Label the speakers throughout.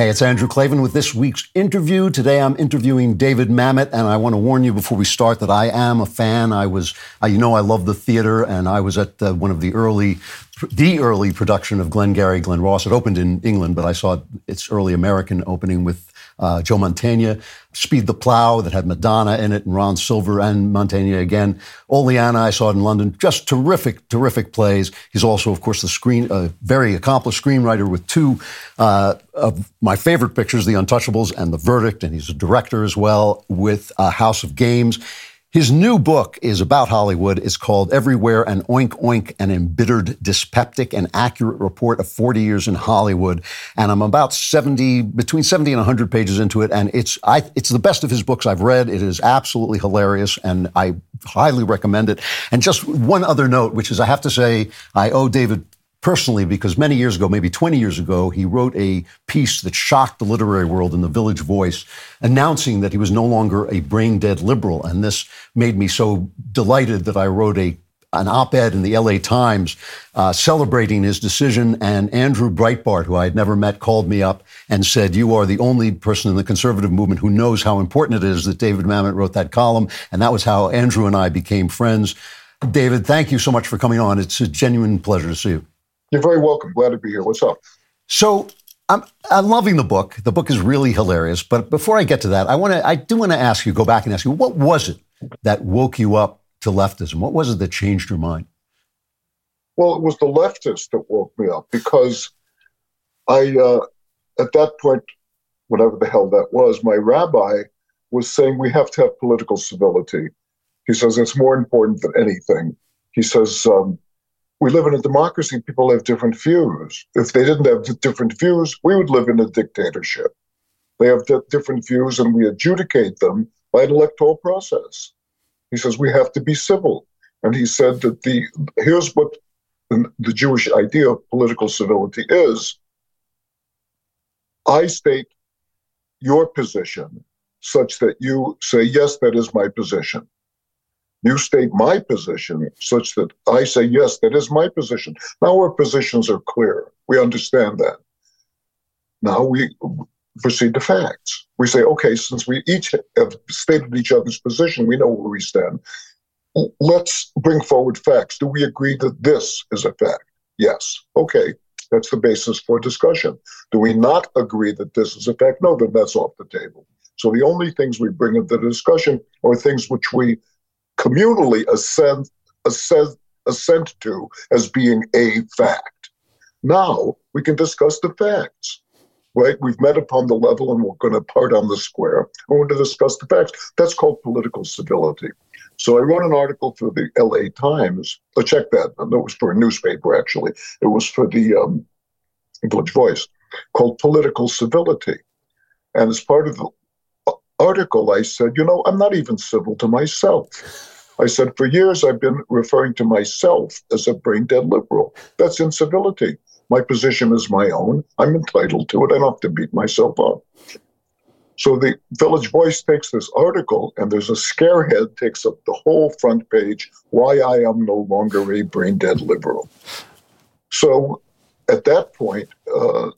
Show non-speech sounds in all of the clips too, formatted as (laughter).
Speaker 1: Hey, it's Andrew Klavan with this week's interview. Today I'm interviewing David Mamet, and I want to warn you before we start that I am a fan. I was, you know, I love the theater, and I was at uh, one of the early, the early production of Glengarry Glen Ross. It opened in England, but I saw its early American opening with uh, Joe Mantegna, Speed the Plow that had Madonna in it and Ron Silver and Mantegna again. Oleanna, I saw it in London. Just terrific, terrific plays. He's also, of course, the screen, a very accomplished screenwriter with two uh, of my favorite pictures, The Untouchables and The Verdict, and he's a director as well with uh, House of Games. His new book is about Hollywood. It's called Everywhere an Oink Oink, an embittered, dyspeptic, and accurate report of 40 years in Hollywood. And I'm about 70, between 70 and 100 pages into it. And it's, I, it's the best of his books I've read. It is absolutely hilarious, and I highly recommend it. And just one other note, which is I have to say, I owe David personally because many years ago, maybe 20 years ago, he wrote a piece that shocked the literary world in the Village Voice, announcing that he was no longer a brain dead liberal. And this made me so delighted that I wrote a an op-ed in the LA Times uh, celebrating his decision. And Andrew Breitbart, who I had never met, called me up and said, "You are the only person in the conservative movement who knows how important it is that David Mamet wrote that column." And that was how Andrew and I became friends. David, thank you so much for coming on. It's a genuine pleasure to see you.
Speaker 2: You're very welcome. Glad to be here. What's up?
Speaker 1: So I'm I'm loving the book. The book is really hilarious. But before I get to that, I want to I do want to ask you, go back and ask you, what was it that woke you up to leftism? What was it that changed your mind?
Speaker 2: Well, it was the leftists that woke me up because I uh, at that point, whatever the hell that was, my rabbi was saying we have to have political civility. He says it's more important than anything. He says um, we live in a democracy. People have different views. If they didn't have different views, we would live in a dictatorship. They have different views, and we adjudicate them by an electoral process. He says we have to be civil, and he said that the here's what the Jewish idea of political civility is. I state your position such that you say yes, that is my position. You state my position such that I say, yes, that is my position. Now our positions are clear. We understand that. Now we proceed to facts. We say, okay, since we each have stated each other's position, we know where we stand. Let's bring forward facts. Do we agree that this is a fact? Yes. Okay. That's the basis for discussion. Do we not agree that this is a fact? No, then that's off the table. So the only things we bring into the discussion are things which we communally assent, assent, assent to as being a fact. Now we can discuss the facts, right? We've met upon the level and we're going to part on the square. I want to discuss the facts. That's called political civility. So I wrote an article for the LA Times. Oh, check that. It was for a newspaper, actually. It was for the um, Village Voice called Political Civility. And as part of the article, I said, you know, I'm not even civil to myself. I said, for years, I've been referring to myself as a brain dead liberal. That's incivility. My position is my own. I'm entitled to it. I don't have to beat myself up. So the Village Voice takes this article, and there's a scarehead takes up the whole front page why I am no longer a brain dead liberal. So at that point, uh,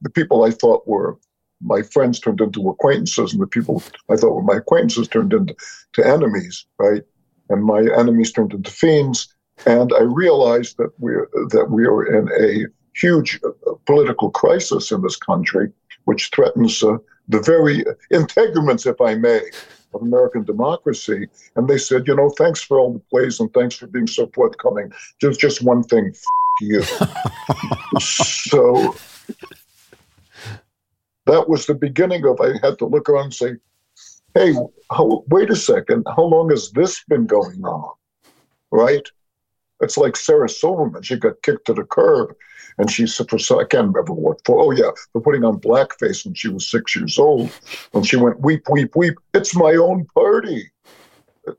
Speaker 2: the people I thought were my friends turned into acquaintances, and the people I thought were my acquaintances turned into to enemies, right? And my enemies turned into fiends. And I realized that we're that we are in a huge uh, political crisis in this country, which threatens uh, the very integraments, if I may, of American democracy. And they said, you know, thanks for all the plays and thanks for being so forthcoming. Just just one thing, f- you. (laughs) so that was the beginning of I had to look around and say, hey, how, wait a second, how long has this been going on? Right? It's like Sarah Silverman. She got kicked to the curb and she said, for, I can't remember what for. Oh, yeah, for putting on blackface when she was six years old. And she went, weep, weep, weep. It's my own party.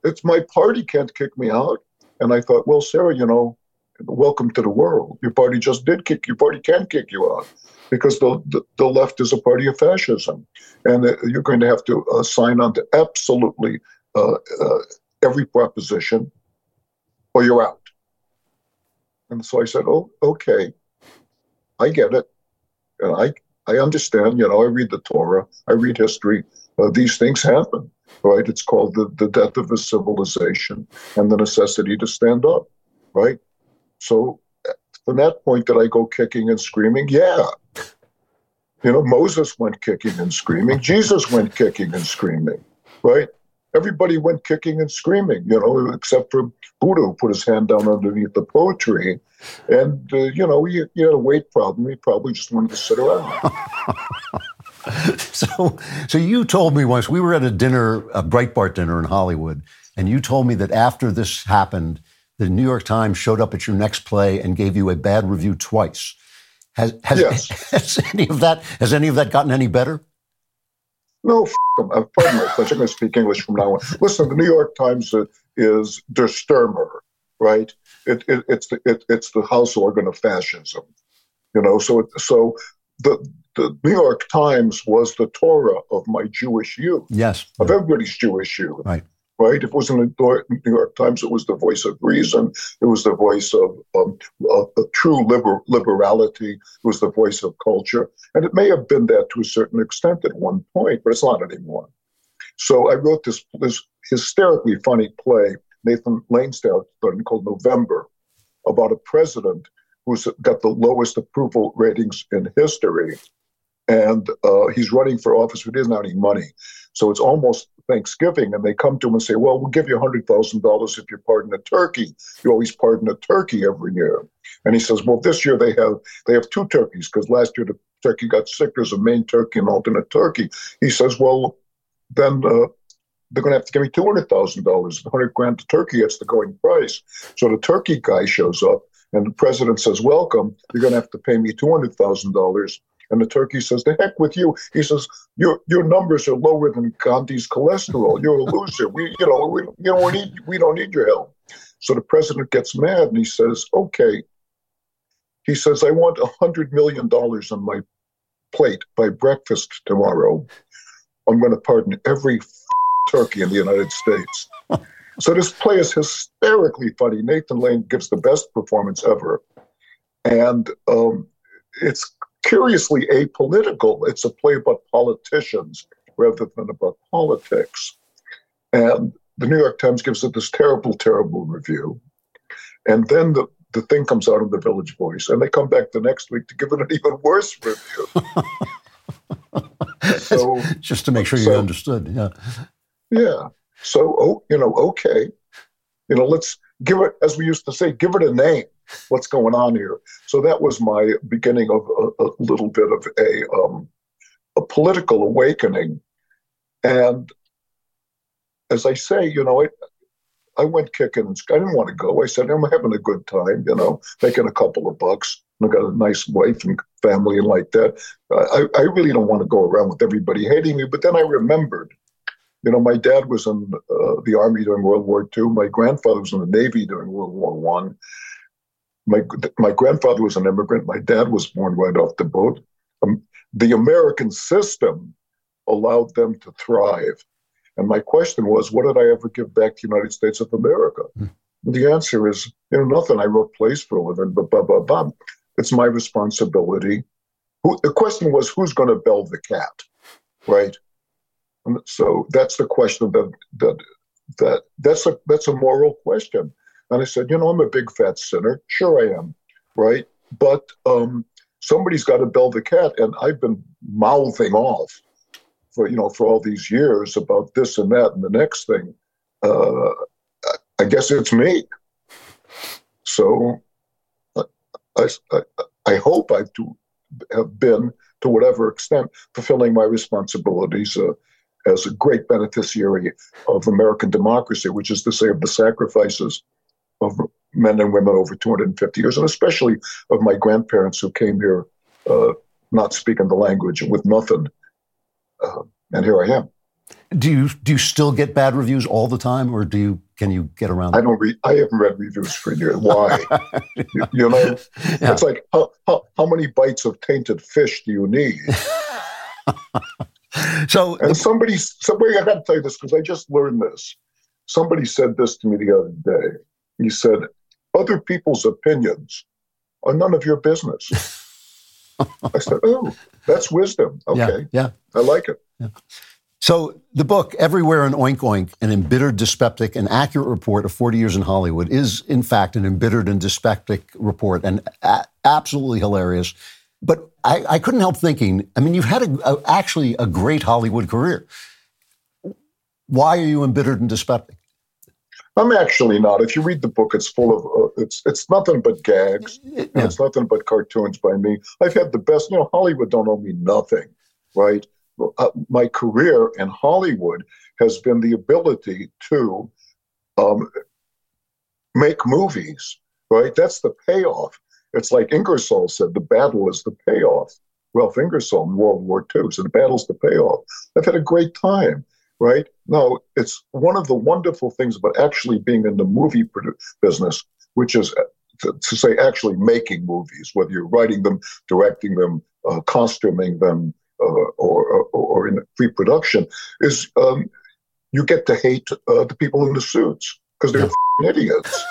Speaker 2: It's my party can't kick me out. And I thought, well, Sarah, you know, welcome to the world. Your party just did kick, your party can kick you out because the, the, left is a party of fascism. And uh, you're going to have to uh, sign on to absolutely uh, uh, every proposition or you're out. And so I said, oh, okay, I get it. And I, I understand. You know, I read the Torah, I read history. Uh, these things happen, right? It's called the, the death of a civilization and the necessity to stand up, right? So from that point, did I go kicking and screaming? Yeah. You know, Moses went kicking and screaming. Jesus went kicking and screaming, right? Everybody went kicking and screaming, you know, except for Buddha, who put his hand down underneath the Bodhi tree. And, uh, you know, he, he had a weight problem. He probably just wanted to sit around. (laughs)
Speaker 1: so, so you told me once we were at a dinner, a Breitbart dinner in Hollywood, and you told me that after this happened, the New York Times showed up at your next play and gave you a bad review twice. Has has, yes. (laughs) has any of that has any of that gotten any better?
Speaker 2: No, f- them. Uh, pardon my French. I'm going to speak English from now on. Listen, the New York Times is Der Stürmer, right? It, it, it's the it, it's the house organ of fascism, you know. So so the the New York Times was the Torah of my Jewish youth.
Speaker 1: Yes,
Speaker 2: of everybody's Jewish youth.
Speaker 1: Right
Speaker 2: right? It was in the New York Times, it was the voice of reason. It was the voice of, um, true liber- liberality. It was the voice of culture. And it may have been that to a certain extent at one point, but it's not anymore. So I wrote this, this hysterically funny play, Nathan Lane started called November, about a president who's got the lowest approval ratings in history. And uh, he's running for office, but he doesn't have any money. So it's almost Thanksgiving, and they come to him and say, "Well, we'll give you hundred thousand dollars if you pardon a turkey. You always pardon a turkey every year." And he says, "Well, this year they have they have two turkeys because last year the turkey got sick. There's a main turkey and alternate turkey." He says, "Well, then." Uh, they're going to have to give me two hundred thousand dollars. Hundred grand to turkey, it's the going price. So the turkey guy shows up, and the president says, "Welcome. You're going to have to pay me two hundred thousand dollars." And the turkey says, "The heck with you." He says, "Your your numbers are lower than Gandhi's cholesterol. You're a loser. We you know we you know we need we don't need your help." So the president gets mad and he says, "Okay." He says, "I want a hundred million dollars on my plate by breakfast tomorrow. I'm going to pardon every turkey in the United States." So this play is hysterically funny. Nathan Lane gives the best performance ever, and um, it's curiously apolitical. It's a play about politicians rather than about politics. And the New York Times gives it this terrible, terrible review. And then the, the thing comes out of the Village Voice, and they come back the next week to give it an (laughs) even worse review. (laughs)
Speaker 1: so just to make sure so, you understood, yeah,
Speaker 2: yeah. So, oh, you know, okay, you know, let's give it, as we used to say, give it a name what's going on here. So that was my beginning of a, a little bit of a um, a political awakening. And as I say, you know, I, I went kicking. I didn't want to go. I said, I'm having a good time, you know, making a couple of bucks. I got a nice wife and family and like that. I, I really don't want to go around with everybody hating me. But then I remembered, you know, my dad was in uh, the army during World War II. My grandfather was in the Navy during World War One my my grandfather was an immigrant. My dad was born right off the boat. Um, the American system allowed them to thrive. And my question was, what did I ever give back to the United States of America? Mm. The answer is, you know, nothing. I wrote plays for a living, but blah, blah, blah. It's my responsibility. Who, the question was, who's going to bell the cat, right? And so that's the question that that that that's a that's a moral question. And I said, you know, I'm a big fat sinner. Sure, I am, right? But um, somebody's got to bell the cat, and I've been mouthing off for you know for all these years about this and that and the next thing. Uh, I guess it's me. So I, I, I hope I do have been, to whatever extent, fulfilling my responsibilities uh, as a great beneficiary of American democracy, which is to say, of the sacrifices of men and women over 250 years, and especially of my grandparents who came here uh, not speaking the language with nothing. Uh, and here I am.
Speaker 1: Do you do you still get bad reviews all the time, or do you can you get around?
Speaker 2: I don't read. I haven't read reviews for years. Why? (laughs) you, you, know, yeah. it's like how, how how many bites of tainted fish do you need? (laughs)
Speaker 1: so
Speaker 2: and somebody somebody I got to tell you this because I just learned this. Somebody said this to me the other day. He said, Other people's opinions are none of your business. (laughs) I said, oh, that's wisdom. Okay.
Speaker 1: Yeah. yeah.
Speaker 2: I like it. Yeah.
Speaker 1: So the book, Everywhere an Oink Oink, an embittered dyspeptic, an accurate report of 40 years in Hollywood, is in fact an embittered and dyspeptic report and a- absolutely hilarious. But I, I, couldn't help thinking, I mean, you've had a, a, actually a great Hollywood career. Why are you embittered and dyspeptic?
Speaker 2: I'm actually not. If you read the book, it's full of uh, it's it's nothing but gags. Yeah. It's nothing but cartoons by me. I've had the best. You know, Hollywood don't owe me nothing, right? Uh, my career in Hollywood has been the ability to um, make movies, right? That's the payoff. It's like Ingersoll said, the battle is the payoff. Ralph Ingersoll in World War II. So the battle's the payoff. I've had a great time right? No, it's one of the wonderful things about actually being in the movie business, which is uh, to, to say actually making movies, whether you're writing them, directing them, uh, costuming them, uh, or, or, or in pre-production, is um, you get to hate uh, the people in the suits because they're idiots.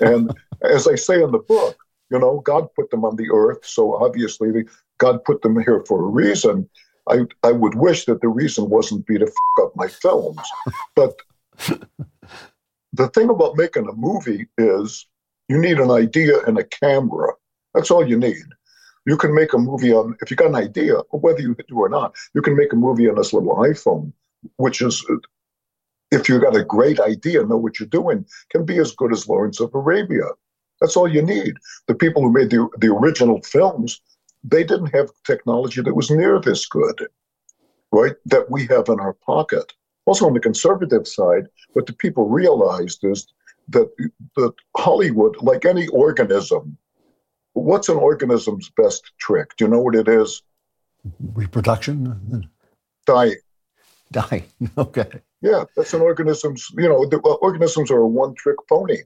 Speaker 2: and as I say in the book, you know, God put them on the earth, so obviously God put them here for a reason. I, I would wish that the reason wasn't be to f- up my films. But (laughs) the thing about making a movie is you need an idea and a camera. That's all you need. You can make a movie on, if you got an idea, whether you do or not, you can make a movie on this little iPhone, which is, if you got a great idea, know what you're doing, can be as good as Lawrence of Arabia. That's all you need. The people who made the, the original films they didn't have technology that was near this good, right? That we have in our pocket. Also, on the conservative side, what the people realized is that that Hollywood, like any organism, what's an organism's best trick? Do you know what it is?
Speaker 1: Reproduction.
Speaker 2: Dying.
Speaker 1: Dying. (laughs) Okay.
Speaker 2: Yeah, that's an organism's. You know, the, uh, organisms are a one-trick pony.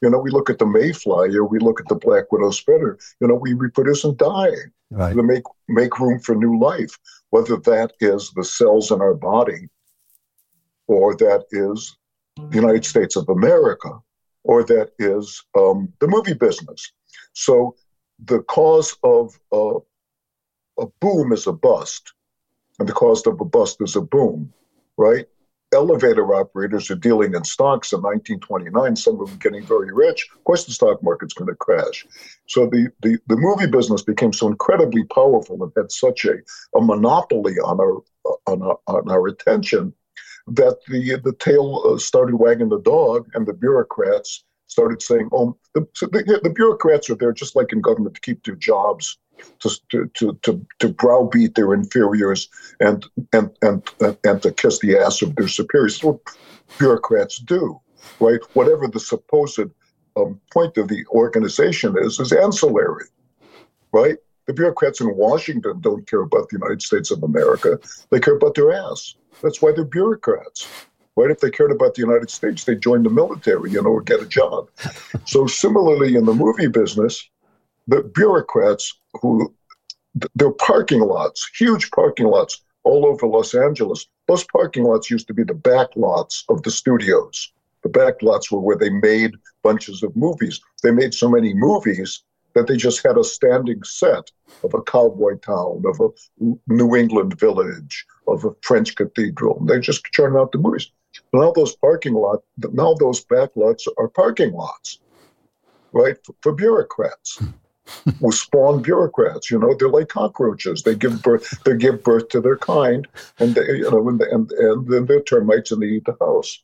Speaker 2: You know, we look at the mayfly or we look at the black widow spider. You know, we reproduce and die right. to make make room for new life. Whether that is the cells in our body, or that is the United States of America, or that is um, the movie business. So the cause of a, a boom is a bust, and the cause of a bust is a boom, right? Elevator operators are dealing in stocks in 1929, some of them getting very rich. Of course, the stock market's going to crash. So the, the, the movie business became so incredibly powerful and had such a, a monopoly on our, on our, on our attention that the, the tail uh, started wagging the dog and the bureaucrats started saying, oh, the, so the, the bureaucrats are there just like in government to keep their jobs to, to, to, to browbeat their inferiors and, and, and, and to kiss the ass of their superiors. That's what bureaucrats do, right? Whatever the supposed um, point of the organization is, is ancillary, right? The bureaucrats in Washington don't care about the United States of America. They care about their ass. That's why they're bureaucrats. Right? If they cared about the United States, they'd join the military, you know, or get a job. so similarly in the movie business, the bureaucrats who their parking lots, huge parking lots all over Los Angeles. Those parking lots used to be the back lots of the studios. The back lots were where they made bunches of movies. They made so many movies that they just had a standing set of a cowboy town, of a New England village, of a French cathedral. They just churn out the movies. Now those parking lots, now those back lots are parking lots, right, for, for bureaucrats hmm. Will spawn bureaucrats. You know, they're like cockroaches. They give birth. They give birth to their kind, and they, you know, and, and and then they're termites and they eat the house.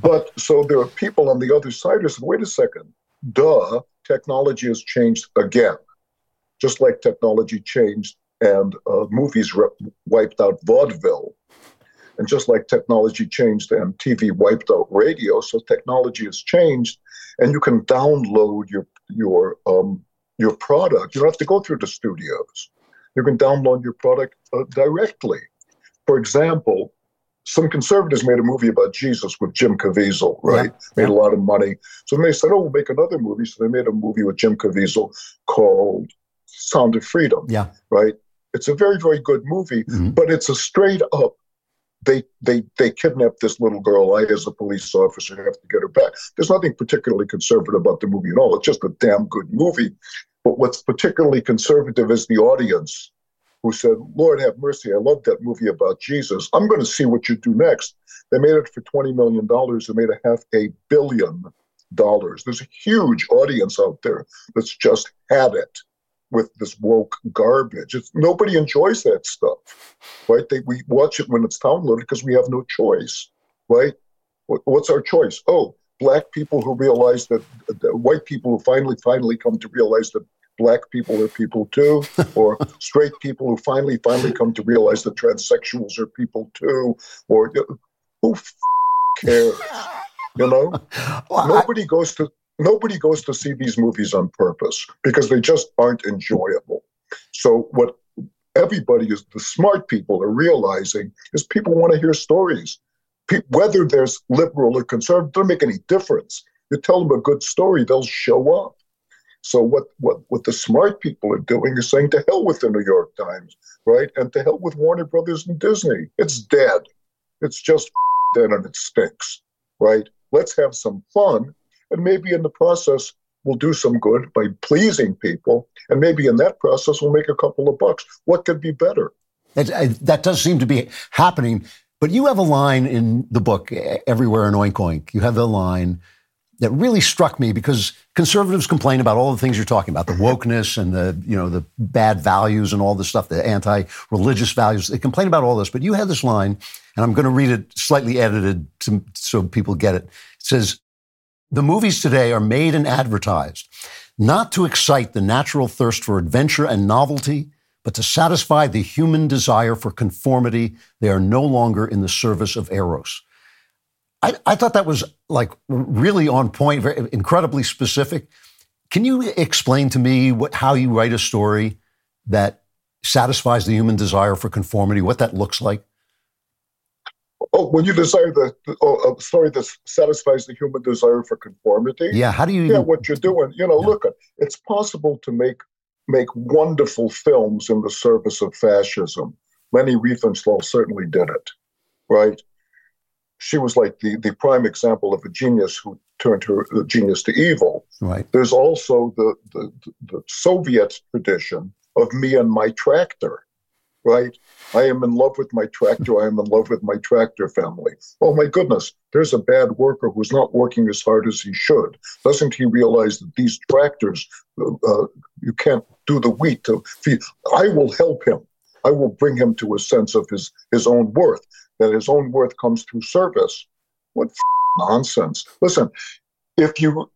Speaker 2: But so there are people on the other side who say, "Wait a second, duh, technology has changed again, just like technology changed and uh, movies re- wiped out vaudeville." And just like technology changed and TV wiped out radio, so technology has changed, and you can download your your um, your product. You don't have to go through the studios. You can download your product uh, directly. For example, some conservatives made a movie about Jesus with Jim Caviezel, right? Yeah. Made a lot of money. So they said, oh, we'll make another movie. So they made a movie with Jim Caviezel called Sound of Freedom.
Speaker 1: Yeah.
Speaker 2: Right? It's a very, very good movie, mm-hmm. but it's a straight up they they they kidnapped this little girl. I, as a police officer, have to get her back. There's nothing particularly conservative about the movie at all. It's just a damn good movie. But what's particularly conservative is the audience who said, Lord have mercy, I love that movie about Jesus. I'm going to see what you do next. They made it for $20 million. They made a half a billion dollars. There's a huge audience out there that's just had it with this woke garbage. It's, nobody enjoys that stuff, right? They, we watch it when it's downloaded because we have no choice, right? What, what's our choice? Oh, black people who realize that, white people who finally, finally come to realize that black people are people too, (laughs) or straight people who finally, finally come to realize that transsexuals are people too, or who f- cares? You know, (laughs) well, nobody I, goes to nobody goes to see these movies on purpose because they just aren't enjoyable. So what everybody is the smart people are realizing is people want to hear stories. Pe- whether there's liberal or conservative, doesn't make any difference. You tell them a good story, they'll show up. So what, what, what the smart people are doing is saying to hell with the New York Times, right? And to hell with Warner Brothers and Disney. It's dead. It's just (laughs) dead and it stinks, right? Let's have some fun and maybe in the process, we'll do some good by pleasing people. And maybe in that process, we'll make a couple of bucks. What could be better?
Speaker 1: That, that does seem to be happening. But you have a line in the book, Everywhere an Oink Oink. You have the line that really struck me because conservatives complain about all the things you're talking about, the wokeness and the, you know, the bad values and all this stuff, the anti-religious values. They complain about all this, but you have this line, and I'm going to read it slightly edited to, so people get it. It says, the movies today are made and advertised not to excite the natural thirst for adventure and novelty, but to satisfy the human desire for conformity. They are no longer in the service of Eros. I, I thought that was like really on point, very, incredibly specific. Can you explain to me what, how you write a story that satisfies the human desire for conformity, what that looks like?
Speaker 2: Oh, when you desire the, oh, a story that satisfies the human desire for conformity.
Speaker 1: Yeah, how do you?
Speaker 2: Yeah, what you're doing. You know, yeah. look, it's possible to make make wonderful films in the service of fascism. Leni Riefenstahl certainly did it, right? She was like the the prime example of a genius who turned her genius to evil.
Speaker 1: Right.
Speaker 2: There's also the the, the Soviet tradition of me and my tractor right? I am in love with my tractor. I am in love with my tractor family. Oh my goodness, there's a bad worker who's not working as hard as he should. Doesn't he realize that these tractors, uh, uh, you can't do the wheat to feed? I will help him. I will bring him to a sense of his, his own worth, that his own worth comes through service. What f- nonsense. Listen, if you,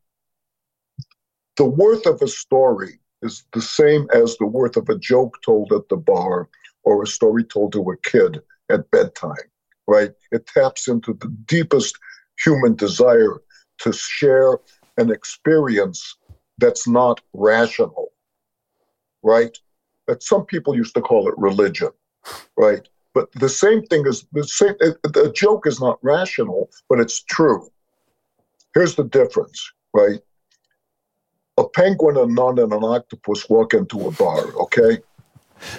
Speaker 2: the worth of a story is the same as the worth of a joke told at the bar or a story told to a kid at bedtime, right? It taps into the deepest human desire to share an experience that's not rational, right? That some people used to call it religion, right? But the same thing is the same. The joke is not rational, but it's true. Here's the difference, right? A penguin, a nun, and an octopus walk into a bar, okay?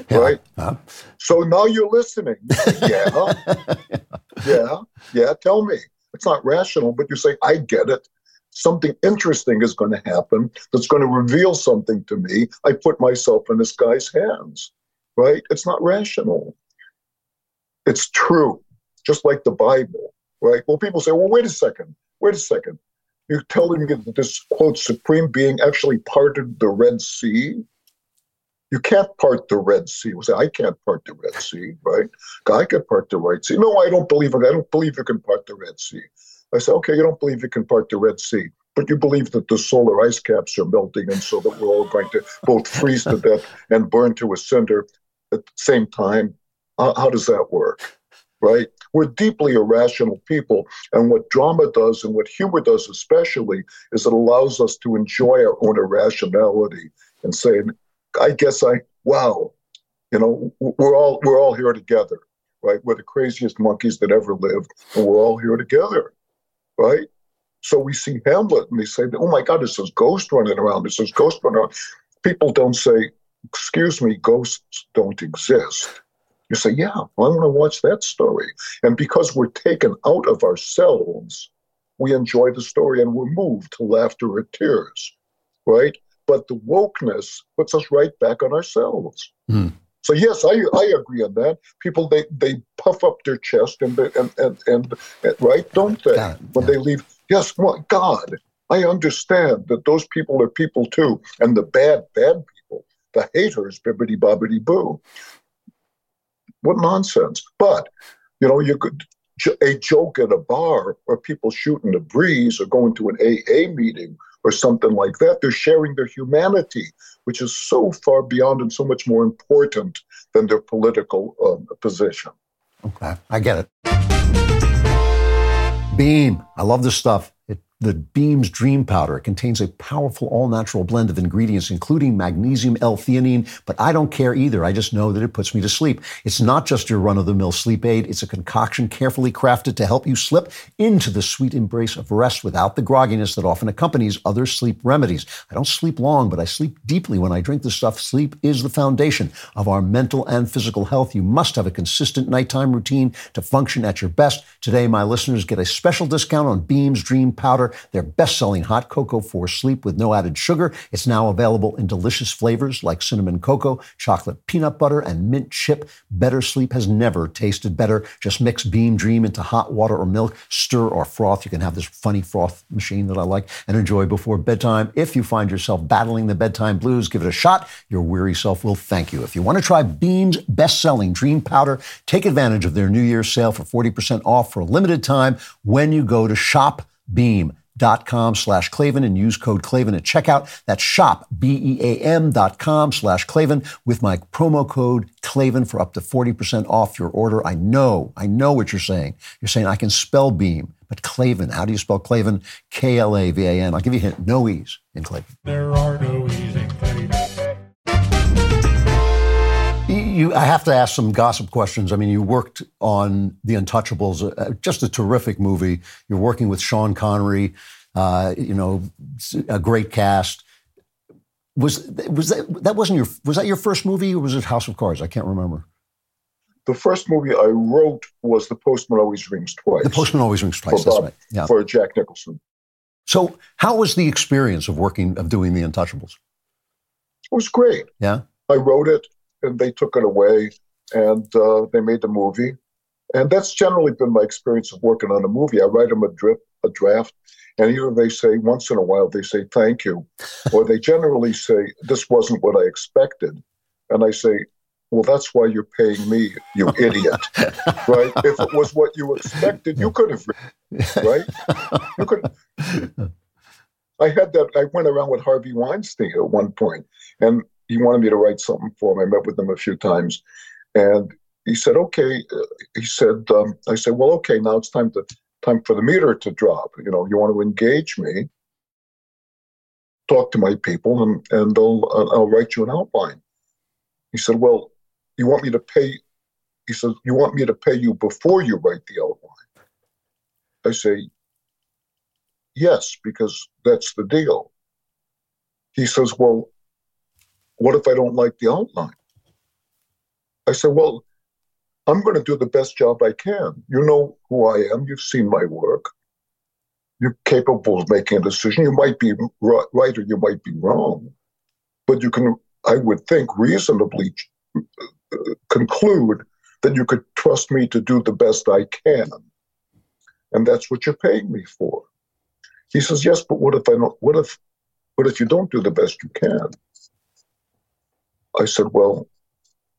Speaker 2: Yeah. right? Uh-huh. So now you're listening. yeah, (laughs) yeah, yeah. Tell me, it's not rational, but you say, I get it. Something interesting is going to happen that's going to reveal something to me. I put myself in this guy's hands, right? It's not rational. It's true, just like the Bible, right? Well, people say, well, wait a second, wait a second. You're telling me that this quote supreme being actually parted the Red Sea? You can't part the Red Sea. We say, I can't part the Red Sea, right? I can part the Red Sea. No, I don't believe it. I don't believe you can part the Red Sea. I say, okay, you don't believe you can part the Red Sea, but you believe that the solar ice caps are melting, and so that we're all going to both freeze to death (laughs) and burn to a cinder at the same time. Uh, how does that work? Right? We're deeply irrational people. And what drama does and what humor does, especially, is it allows us to enjoy our own irrationality and say, I guess I wow, you know, we're all we're all here together, right? We're the craziest monkeys that ever lived, and we're all here together, right? So we see Hamlet, and they say, "Oh my God, this is ghost running around. This is ghost running around." People don't say, "Excuse me, ghosts don't exist." You say, "Yeah, I want to watch that story," and because we're taken out of ourselves, we enjoy the story and we're moved to laughter or tears, right? But the wokeness puts us right back on ourselves.
Speaker 1: Hmm.
Speaker 2: So yes, I, I agree on that. People they, they puff up their chest and and and, and, and right, don't they? When
Speaker 1: yeah.
Speaker 2: they leave, yes, well, God, I understand that those people are people too, and the bad bad people, the haters, bibbity bobbity boo. What nonsense! But you know, you could a joke at a bar or people shooting the breeze or going to an AA meeting or something like that. They're sharing their humanity, which is so far beyond and so much more important than their political um, position.
Speaker 1: Okay, I get it. Beam. I love this stuff. The Beam's Dream Powder contains a powerful all natural blend of ingredients, including magnesium L theanine, but I don't care either. I just know that it puts me to sleep. It's not just your run of the mill sleep aid, it's a concoction carefully crafted to help you slip into the sweet embrace of rest without the grogginess that often accompanies other sleep remedies. I don't sleep long, but I sleep deeply when I drink this stuff. Sleep is the foundation of our mental and physical health. You must have a consistent nighttime routine to function at your best. Today, my listeners get a special discount on Beam's Dream Powder, their best selling hot cocoa for sleep with no added sugar. It's now available in delicious flavors like cinnamon cocoa, chocolate peanut butter, and mint chip. Better sleep has never tasted better. Just mix Beam Dream into hot water or milk, stir or froth. You can have this funny froth machine that I like and enjoy before bedtime. If you find yourself battling the bedtime blues, give it a shot. Your weary self will thank you. If you want to try Beam's best selling Dream Powder, take advantage of their New Year's sale for 40% off for a limited time when you go to shopbeam.com slash Klavan and use code Klavan at checkout. That's shop, B-E-A-M dot com slash Klavan with my promo code Klavan for up to 40% off your order. I know, I know what you're saying. You're saying I can spell Beam, but Klavan, how do you spell Klavan? K-L-A-V-A-N. I'll give you a hint. No E's in Klavan.
Speaker 3: There are no easy things.
Speaker 1: You, I have to ask some gossip questions. I mean, you worked on The Untouchables, uh, just a terrific movie. You're working with Sean Connery, uh, you know, a great cast. Was was that that wasn't your was that your first movie or was it House of Cards? I can't remember.
Speaker 2: The first movie I wrote was The Postman Always Rings Twice
Speaker 1: The Postman always rings twice.
Speaker 2: For
Speaker 1: That's
Speaker 2: Bob-
Speaker 1: right. Yeah.
Speaker 2: for Jack Nicholson.
Speaker 1: So, how was the experience of working of doing The Untouchables?
Speaker 2: It was great.
Speaker 1: Yeah.
Speaker 2: I wrote it, and they took it away, and uh, they made the movie. And that's generally been my experience of working on a movie. I write them a drip, a draft, and either they say once in a while they say thank you, (laughs) or they generally say this wasn't what I expected, and I say, well, that's why you're paying me, you (laughs) idiot, right? If it was what you expected, you could have, written, right? You could. (laughs) I had that. I went around with Harvey Weinstein at one point, and he wanted me to write something for him. I met with him a few times, and he said, "Okay." Uh, he said, um, "I said, well, okay. Now it's time to time for the meter to drop. You know, you want to engage me, talk to my people, and and I'll uh, I'll write you an outline." He said, "Well, you want me to pay?" He said, "You want me to pay you before you write the outline?" I say, "Yes, because that's the deal." He says, "Well." What if I don't like the outline? I said, well, I'm going to do the best job I can. You know who I am. You've seen my work. You're capable of making a decision. You might be right or you might be wrong, but you can, I would think, reasonably conclude that you could trust me to do the best I can. And that's what you're paying me for. He says, yes, but what if I don't, what if, what if you don't do the best you can? I said, Well,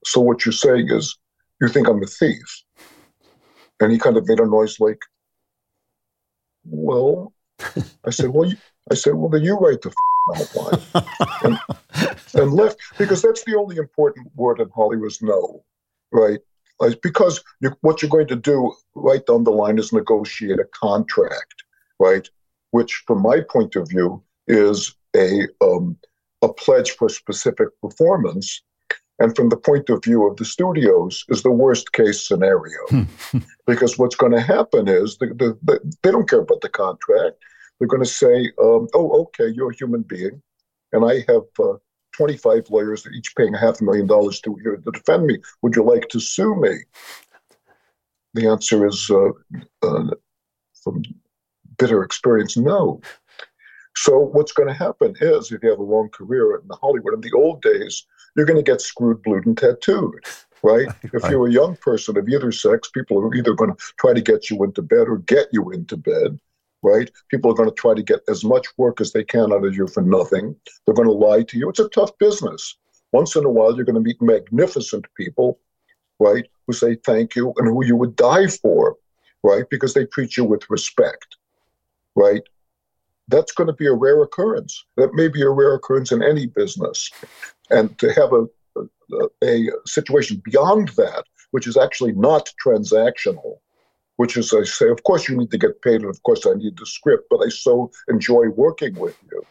Speaker 2: so what you're saying is you think I'm a thief. And he kind of made a noise like, Well, I said, Well, you, I said, Well, then you write the outline and, and left because that's the only important word in Hollywood is no, right? Because you, what you're going to do right down the line is negotiate a contract, right? Which, from my point of view, is a um, a pledge for specific performance. And from the point of view of the studios, is the worst case scenario. (laughs) because what's going to happen is the, the, the, they don't care about the contract. They're going to say, um, oh, okay, you're a human being. And I have uh, 25 lawyers, each paying a half a million dollars to, to defend me. Would you like to sue me? The answer is, uh, uh, from bitter experience, no. So what's going to happen is, if you have a long career in Hollywood, in the old days, you're going to get screwed, blued, and tattooed, right? (laughs) right? If you're a young person of either sex, people are either going to try to get you into bed or get you into bed, right? People are going to try to get as much work as they can out of you for nothing. They're going to lie to you. It's a tough business. Once in a while, you're going to meet magnificent people, right, who say thank you and who you would die for, right, because they treat you with respect, right? That's going to be a rare occurrence. That may be a rare occurrence in any business. And to have a, a, a situation beyond that, which is actually not transactional, which is, I say, of course you need to get paid, and of course I need the script, but I so enjoy working with you.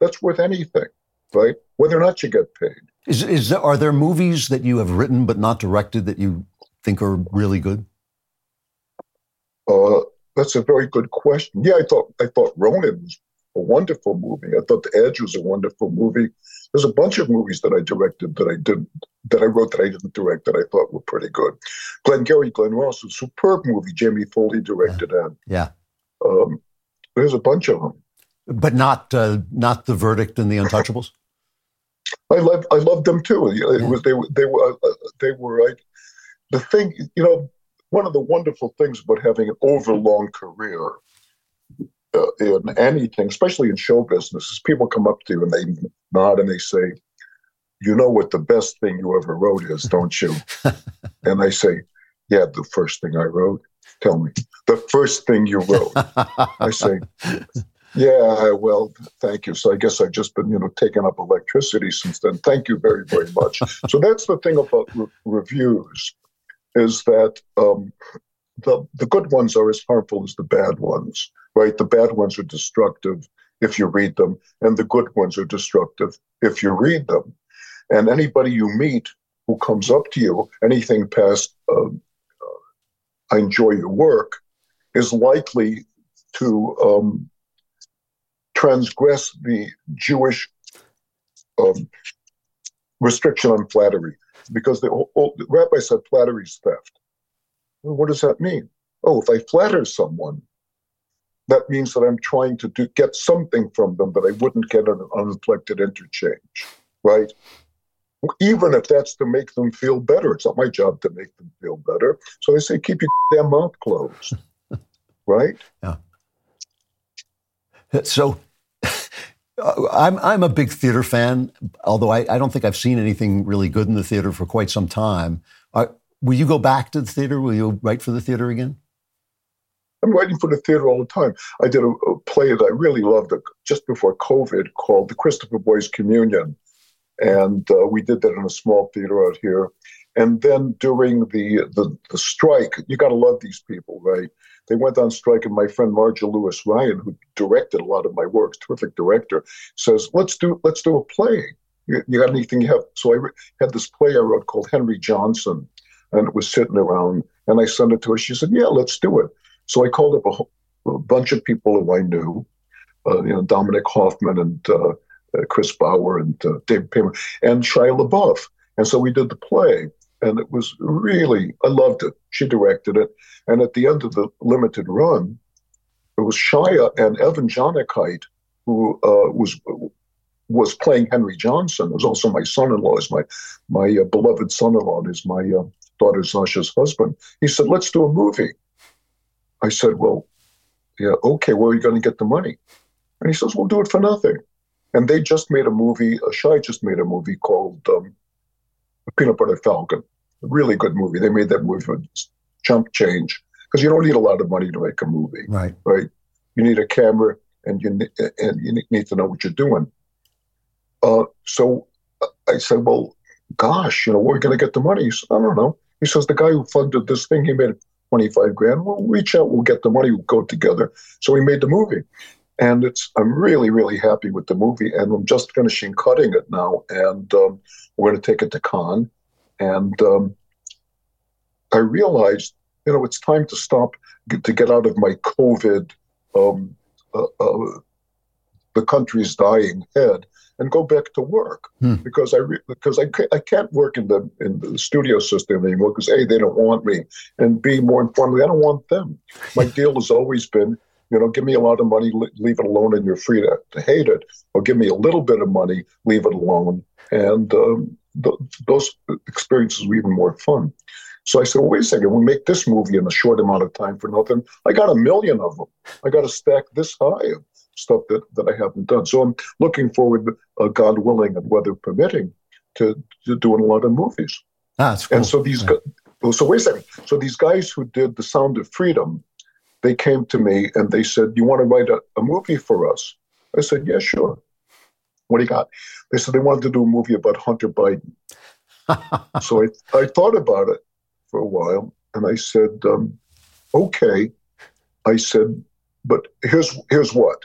Speaker 2: That's worth anything, right? Whether or not you get paid.
Speaker 1: Is, is there, are there movies that you have written but not directed that you think are really good?
Speaker 2: Uh, that's a very good question. Yeah, I thought I thought Ronin was a wonderful movie. I thought The Edge was a wonderful movie. There's a bunch of movies that I directed that I didn't that I wrote that I didn't direct that I thought were pretty good. Glengarry Glen Ross, a superb movie. Jamie Foley directed
Speaker 1: yeah.
Speaker 2: it.
Speaker 1: Yeah.
Speaker 2: Um, there's a bunch of them.
Speaker 1: But not uh, not the verdict and the Untouchables. (laughs)
Speaker 2: I love I loved them too. It yeah. was they were they were uh, they were like the thing you know one of the wonderful things about having an overlong career uh, in anything, especially in show business, is people come up to you and they nod and they say, "You know what the best thing you ever wrote is, (laughs) don't you?" and I say, "Yeah, the first thing I wrote." Tell me the first thing you wrote. I say, yeah, well, thank you. So I guess I've just been, you know, taking up electricity since then. Thank you very, very much. so that's the thing about re- reviews is that um, the the good ones are as harmful as the bad ones, right? The bad ones are destructive if you read them, and the good ones are destructive if you read them. And anybody you meet who comes up to you, anything past um, uh, "I enjoy your work," is likely to um, transgress the Jewish um, restriction on flattery because the, the rabbi said flattery is theft. Well, what does that mean? Oh, if I flatter someone, that means that I'm trying to do, get something from them that I wouldn't get an unreflected interchange, right? Even if that's to make them feel better, it's not my job to make them feel better. So I say, keep your damn mouth closed, (laughs) right?
Speaker 1: Yeah. So I'm I'm a big theater fan, although I, I don't think I've seen anything really good in the theater for quite some time. Uh, will you go back to the theater? Will you write for the theater again?
Speaker 2: I'm writing for the theater all the time. I did a, a play that I really loved uh, just before COVID called The Christopher Boys Communion. And uh, we did that in a small theater out here. And then during the, the, the strike, you got to love these people, right? They went on strike, and my friend Marja Lewis Ryan, who directed a lot of my works, terrific director, says, "Let's do let's do a play. You, you got anything you have?" So I re- had this play I wrote called Henry Johnson, and it was sitting around, and I sent it to her. She said, "Yeah, let's do it." So I called up a, a bunch of people who I knew, uh, you know, Dominic Hoffman and uh, uh, Chris Bauer and uh, David Paymer and Shia LaBeouf, and so we did the play and it was really I loved it. She directed it, and at the end of the limited run, it was Shia and Evan Jonigkeit who uh, was was playing Henry Johnson. It was also my son-in-law, is my my uh, beloved son-in-law, is my uh, daughter Sasha's husband. He said, "Let's do a movie." I said, "Well, yeah, okay. Where are you going to get the money?" And he says, "We'll do it for nothing." And they just made a movie. Uh, Shia just made a movie called um, Peanut Butter Falcon. A really good movie. They made that movie for chump change because you don't need a lot of money to make a movie.
Speaker 1: Right.
Speaker 2: Right. You need a camera and you and you need to know what you're doing. Uh, so I said, well, gosh, you know, where are we going to get the money? He said, I don't know. He says the guy who funded this thing, he made 25 grand. We'll reach out, we'll get the money, we'll go together. So we made the movie. And it's I'm really, really happy with the movie. And I'm just finishing cutting it now. And um, we're going to take it to Cannes. And um, I realized, you know, it's time to stop, to get out of my COVID, um, uh, uh, the country's dying head, and go back to work hmm. because I re- because I, ca- I can't work in the in the studio system anymore because a they don't want me and b more importantly I don't want them. My (laughs) deal has always been You know, give me a lot of money, leave it alone, and you're free to, to hate it. Or give me a little bit of money, leave it alone. And um, th- those experiences were even more fun. So I said, well, wait a second, we make this movie in a short amount of time for nothing. I got a million of them. I got a stack this high of stuff that, that I haven't done. So I'm looking forward, uh, God willing and weather permitting, to, to doing a lot of movies.
Speaker 1: Ah, that's cool.
Speaker 2: And so these, yeah. so wait a second. So these guys who did The Sound of Freedom, they came to me and they said, "You want to write a, a movie for us?" I said, "Yeah, sure." What do you got? They said they wanted to do a movie about Hunter Biden. (laughs) so I, I thought about it for a while, and I said, um, "Okay." I said, "But here's here's what."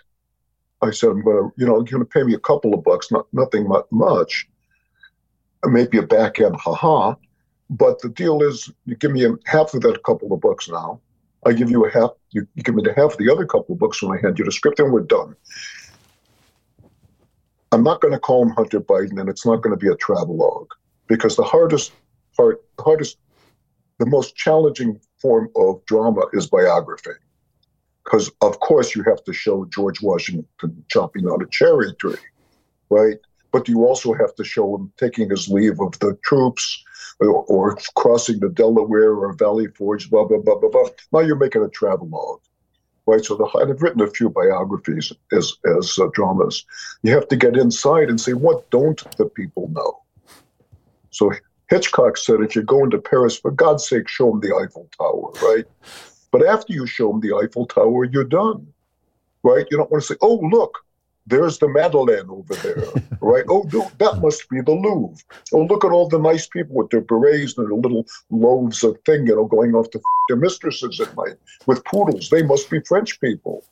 Speaker 2: I said, "I'm going to, you know, you're going to pay me a couple of bucks, not nothing much, maybe a back end, haha." But the deal is, you give me half of that couple of bucks now. I give you a half. You, you give me the half of the other couple of books when I hand you the script, and we're done. I'm not going to call him Hunter Biden, and it's not going to be a travelogue because the hardest part, the hardest, the most challenging form of drama is biography. Because of course you have to show George Washington chopping down a cherry tree, right? But you also have to show him taking his leave of the troops, or, or crossing the Delaware or Valley Forge, blah, blah, blah, blah, blah. Now you're making a travelogue, right? So the, I've written a few biographies as, as uh, dramas. You have to get inside and say, what don't the people know? So Hitchcock said, if you're going to Paris, for God's sake, show them the Eiffel Tower, right? But after you show them the Eiffel Tower, you're done, right? You don't want to say, oh, look, there's the Madeleine over there, (laughs) right? Oh, that must be the Louvre. Oh, look at all the nice people with their berets and their little loaves of thing, you know, going off to f- their mistresses at night with poodles. They must be French people,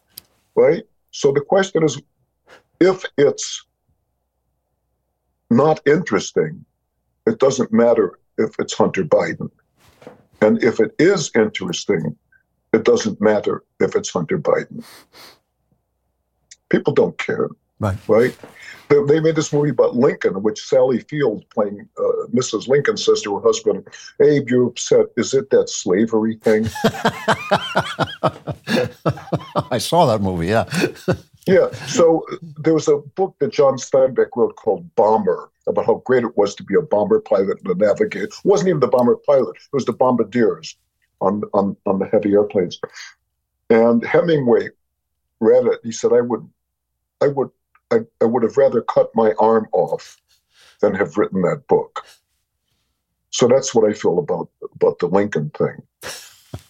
Speaker 2: right? So the question is, if it's not interesting, it doesn't matter if it's Hunter Biden. And if it is interesting, it doesn't matter if it's Hunter Biden. People don't care.
Speaker 1: Right.
Speaker 2: Right. They, they made this movie about Lincoln, in which Sally Field, playing uh, Mrs. Lincoln, says to her husband, Abe, you're upset. Is it that slavery thing? (laughs)
Speaker 1: I saw that movie, yeah. (laughs)
Speaker 2: yeah. So there was a book that John Steinbeck wrote called Bomber about how great it was to be a bomber pilot and a navigator. It wasn't even the bomber pilot, it was the bombardiers on, on, on the heavy airplanes. And Hemingway read it. He said, I would I would I, I would have rather cut my arm off than have written that book. So that's what I feel about about the Lincoln thing.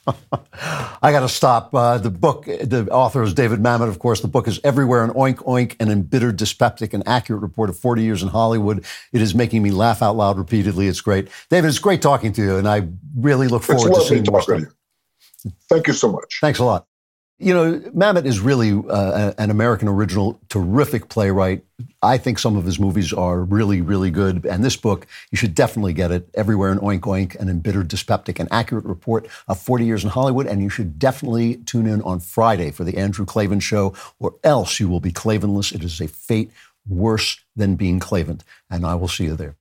Speaker 2: (laughs)
Speaker 1: I got to stop. Uh, the book, the author is David Mamet, of course. The book is Everywhere an Oink Oink, an embittered, dyspeptic, and accurate report of 40 years in Hollywood. It is making me laugh out loud repeatedly. It's great. David, it's great talking to you, and I really look forward to seeing more stuff.
Speaker 2: Thank you so much.
Speaker 1: Thanks a lot. You know, Mamet is really uh, an American original, terrific playwright. I think some of his movies are really, really good. And this book, you should definitely get it. Everywhere an Oink Oink, an embittered, dyspeptic, and accurate report of 40 years in Hollywood. And you should definitely tune in on Friday for the Andrew Klavan Show, or else you will be Klavanless. It is a fate worse than being Klavan. And I will see you there.